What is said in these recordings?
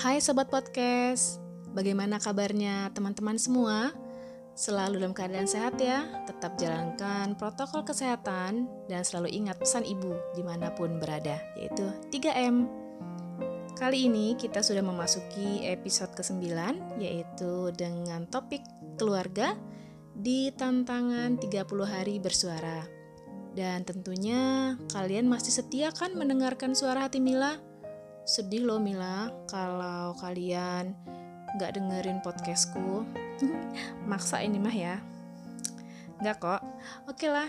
Hai Sobat Podcast, bagaimana kabarnya teman-teman semua? Selalu dalam keadaan sehat ya, tetap jalankan protokol kesehatan dan selalu ingat pesan ibu di mana pun berada, yaitu 3M. Kali ini kita sudah memasuki episode ke-9, yaitu dengan topik keluarga di tantangan 30 hari bersuara. Dan tentunya kalian masih setia kan mendengarkan suara hati Mila? Sedih loh Mila kalau kalian nggak dengerin podcastku. Maksa ini mah ya. Nggak kok. Oke lah,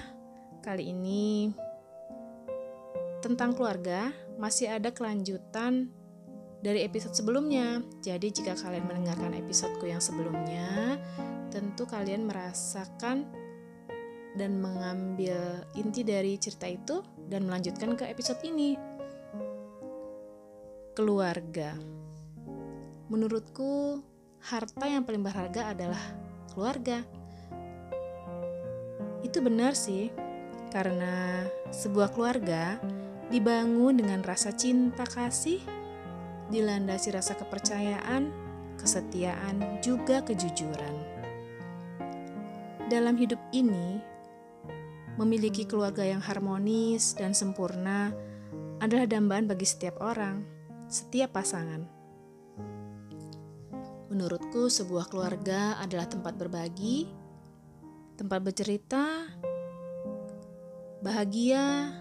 kali ini tentang keluarga masih ada kelanjutan dari episode sebelumnya. Jadi jika kalian mendengarkan episodeku yang sebelumnya, tentu kalian merasakan dan mengambil inti dari cerita itu dan melanjutkan ke episode ini keluarga. Menurutku, harta yang paling berharga adalah keluarga. Itu benar sih, karena sebuah keluarga dibangun dengan rasa cinta kasih, dilandasi rasa kepercayaan, kesetiaan, juga kejujuran. Dalam hidup ini, memiliki keluarga yang harmonis dan sempurna adalah dambaan bagi setiap orang setiap pasangan. Menurutku, sebuah keluarga adalah tempat berbagi, tempat bercerita, bahagia,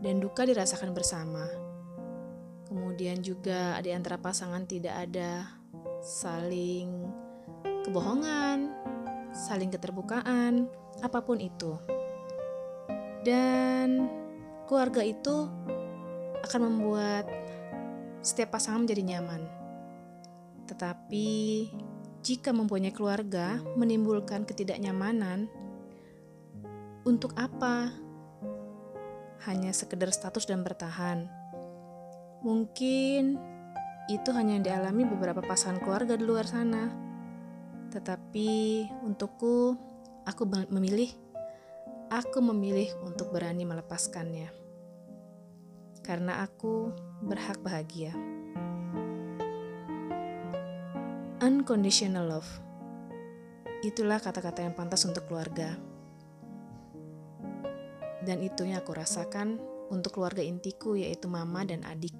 dan duka dirasakan bersama. Kemudian juga di antara pasangan tidak ada saling kebohongan, saling keterbukaan, apa pun itu. Dan keluarga itu akan membuat setiap pasangan menjadi nyaman. Tetapi, jika mempunyai keluarga menimbulkan ketidaknyamanan, untuk apa? Hanya sekedar status dan bertahan. Mungkin itu hanya yang dialami beberapa pasangan keluarga di luar sana. Tetapi untukku, aku memilih aku memilih untuk berani melepaskannya. Karena aku berhak bahagia. Unconditional love. Itulah kata-kata yang pantas untuk keluarga. Dan itu yang aku rasakan untuk keluarga intiku yaitu mama dan adik.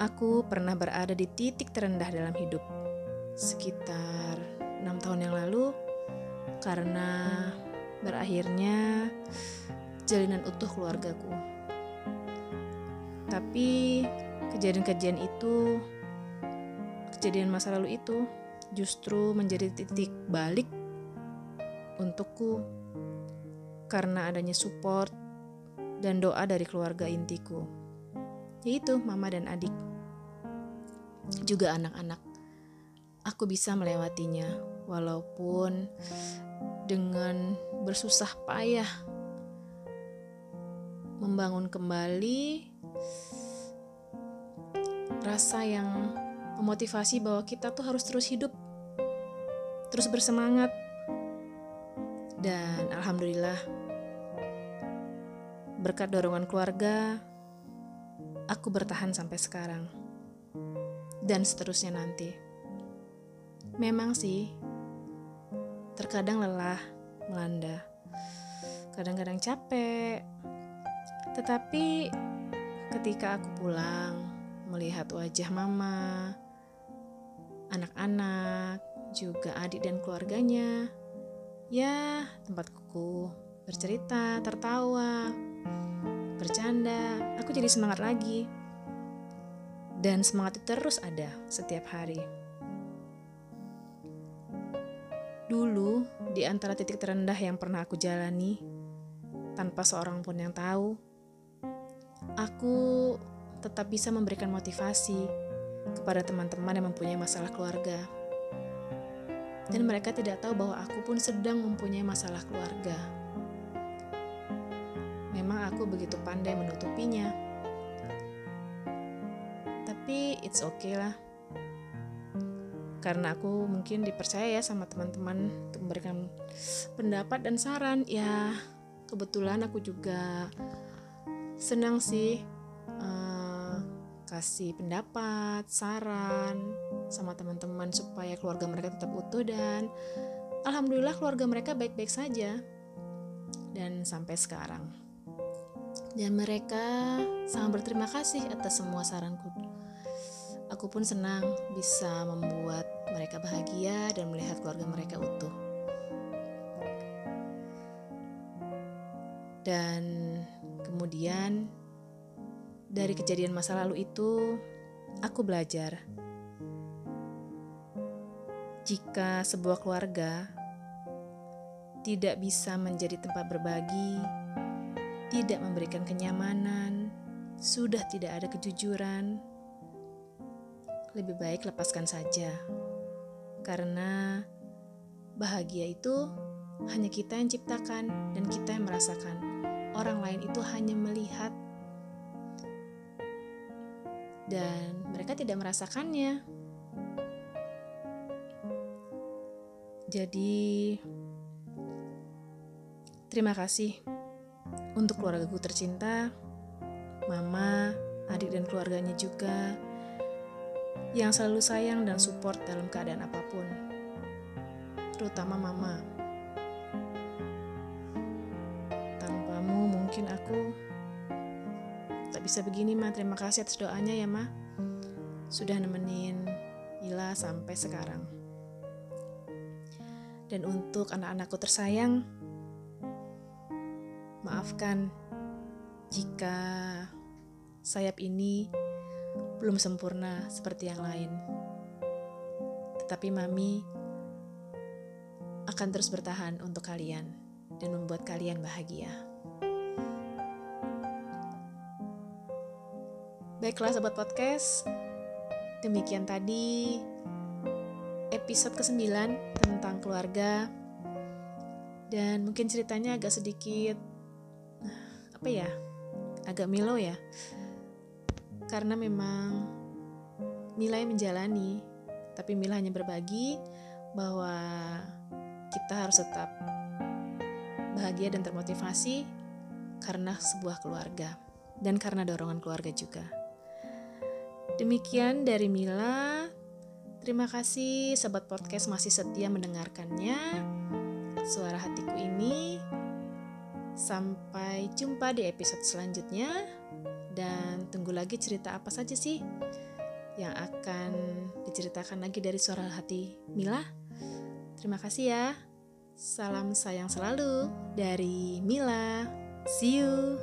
Aku pernah berada di titik terendah dalam hidup sekitar enam tahun yang lalu karena berakhirnya jalinan utuh keluargaku. Tapi kejadian-kejadian itu, kejadian masa lalu itu justru menjadi titik balik untukku karena adanya support dan doa dari keluarga intiku, yaitu mama dan adik, juga anak-anak. Aku bisa melewatinya, walaupun dengan bersusah payah membangun kembali rasa yang memotivasi bahwa kita tuh harus terus hidup, terus bersemangat. Dan alhamdulillah berkat dorongan keluarga, aku bertahan sampai sekarang. Dan seterusnya nanti. Memang sih, terkadang lelah melanda. Kadang-kadang capek, tetapi ketika aku pulang, melihat wajah mama, anak-anak, juga adik dan keluarganya, ya tempatku bercerita, tertawa, bercanda, aku jadi semangat lagi. Dan semangat itu terus ada setiap hari. Dulu, di antara titik terendah yang pernah aku jalani, tanpa seorang pun yang tahu, aku tetap bisa memberikan motivasi kepada teman-teman yang mempunyai masalah keluarga. Dan mereka tidak tahu bahwa aku pun sedang mempunyai masalah keluarga. Memang aku begitu pandai menutupinya. Tapi it's okay lah. Karena aku mungkin dipercaya ya sama teman-teman untuk memberikan pendapat dan saran. Ya, kebetulan aku juga senang sih uh, kasih pendapat, saran sama teman-teman supaya keluarga mereka tetap utuh dan alhamdulillah keluarga mereka baik-baik saja dan sampai sekarang. Dan mereka sangat berterima kasih atas semua saranku. Aku pun senang bisa membuat mereka bahagia dan melihat keluarga mereka utuh. Dan kemudian dari kejadian masa lalu itu, aku belajar jika sebuah keluarga tidak bisa menjadi tempat berbagi, tidak memberikan kenyamanan, sudah tidak ada kejujuran, lebih baik lepaskan saja, karena bahagia itu hanya kita yang ciptakan dan kita yang merasakan. Orang lain itu hanya melihat dan mereka tidak merasakannya. Jadi, terima kasih untuk keluargaku tercinta, mama, adik, dan keluarganya juga yang selalu sayang dan support dalam keadaan apa pun, terutama mama. Aku tak bisa begini, Ma. Terima kasih atas doanya ya, Ma. Sudah nemenin Ila sampai sekarang. Dan untuk anak-anakku tersayang, maafkan jika sayap ini belum sempurna seperti yang lain. Tetapi Mami akan terus bertahan untuk kalian dan membuat kalian bahagia. Baiklah sahabat podcast, demikian tadi episode ke-9 tentang keluarga. Dan mungkin ceritanya agak sedikit apa ya agak milo ya. Karena memang Mila yang menjalani tapi Mila hanya berbagi bahwa kita harus tetap bahagia dan termotivasi karena sebuah keluarga. Dan karena dorongan keluarga juga. Demikian dari Mila. Terima kasih sahabat podcast masih setia mendengarkannya. Suara hatiku ini. Sampai jumpa di episode selanjutnya. Dan tunggu lagi cerita apa saja sih yang akan diceritakan lagi dari suara hati Mila. Terima kasih ya. Salam sayang selalu dari Mila. See you.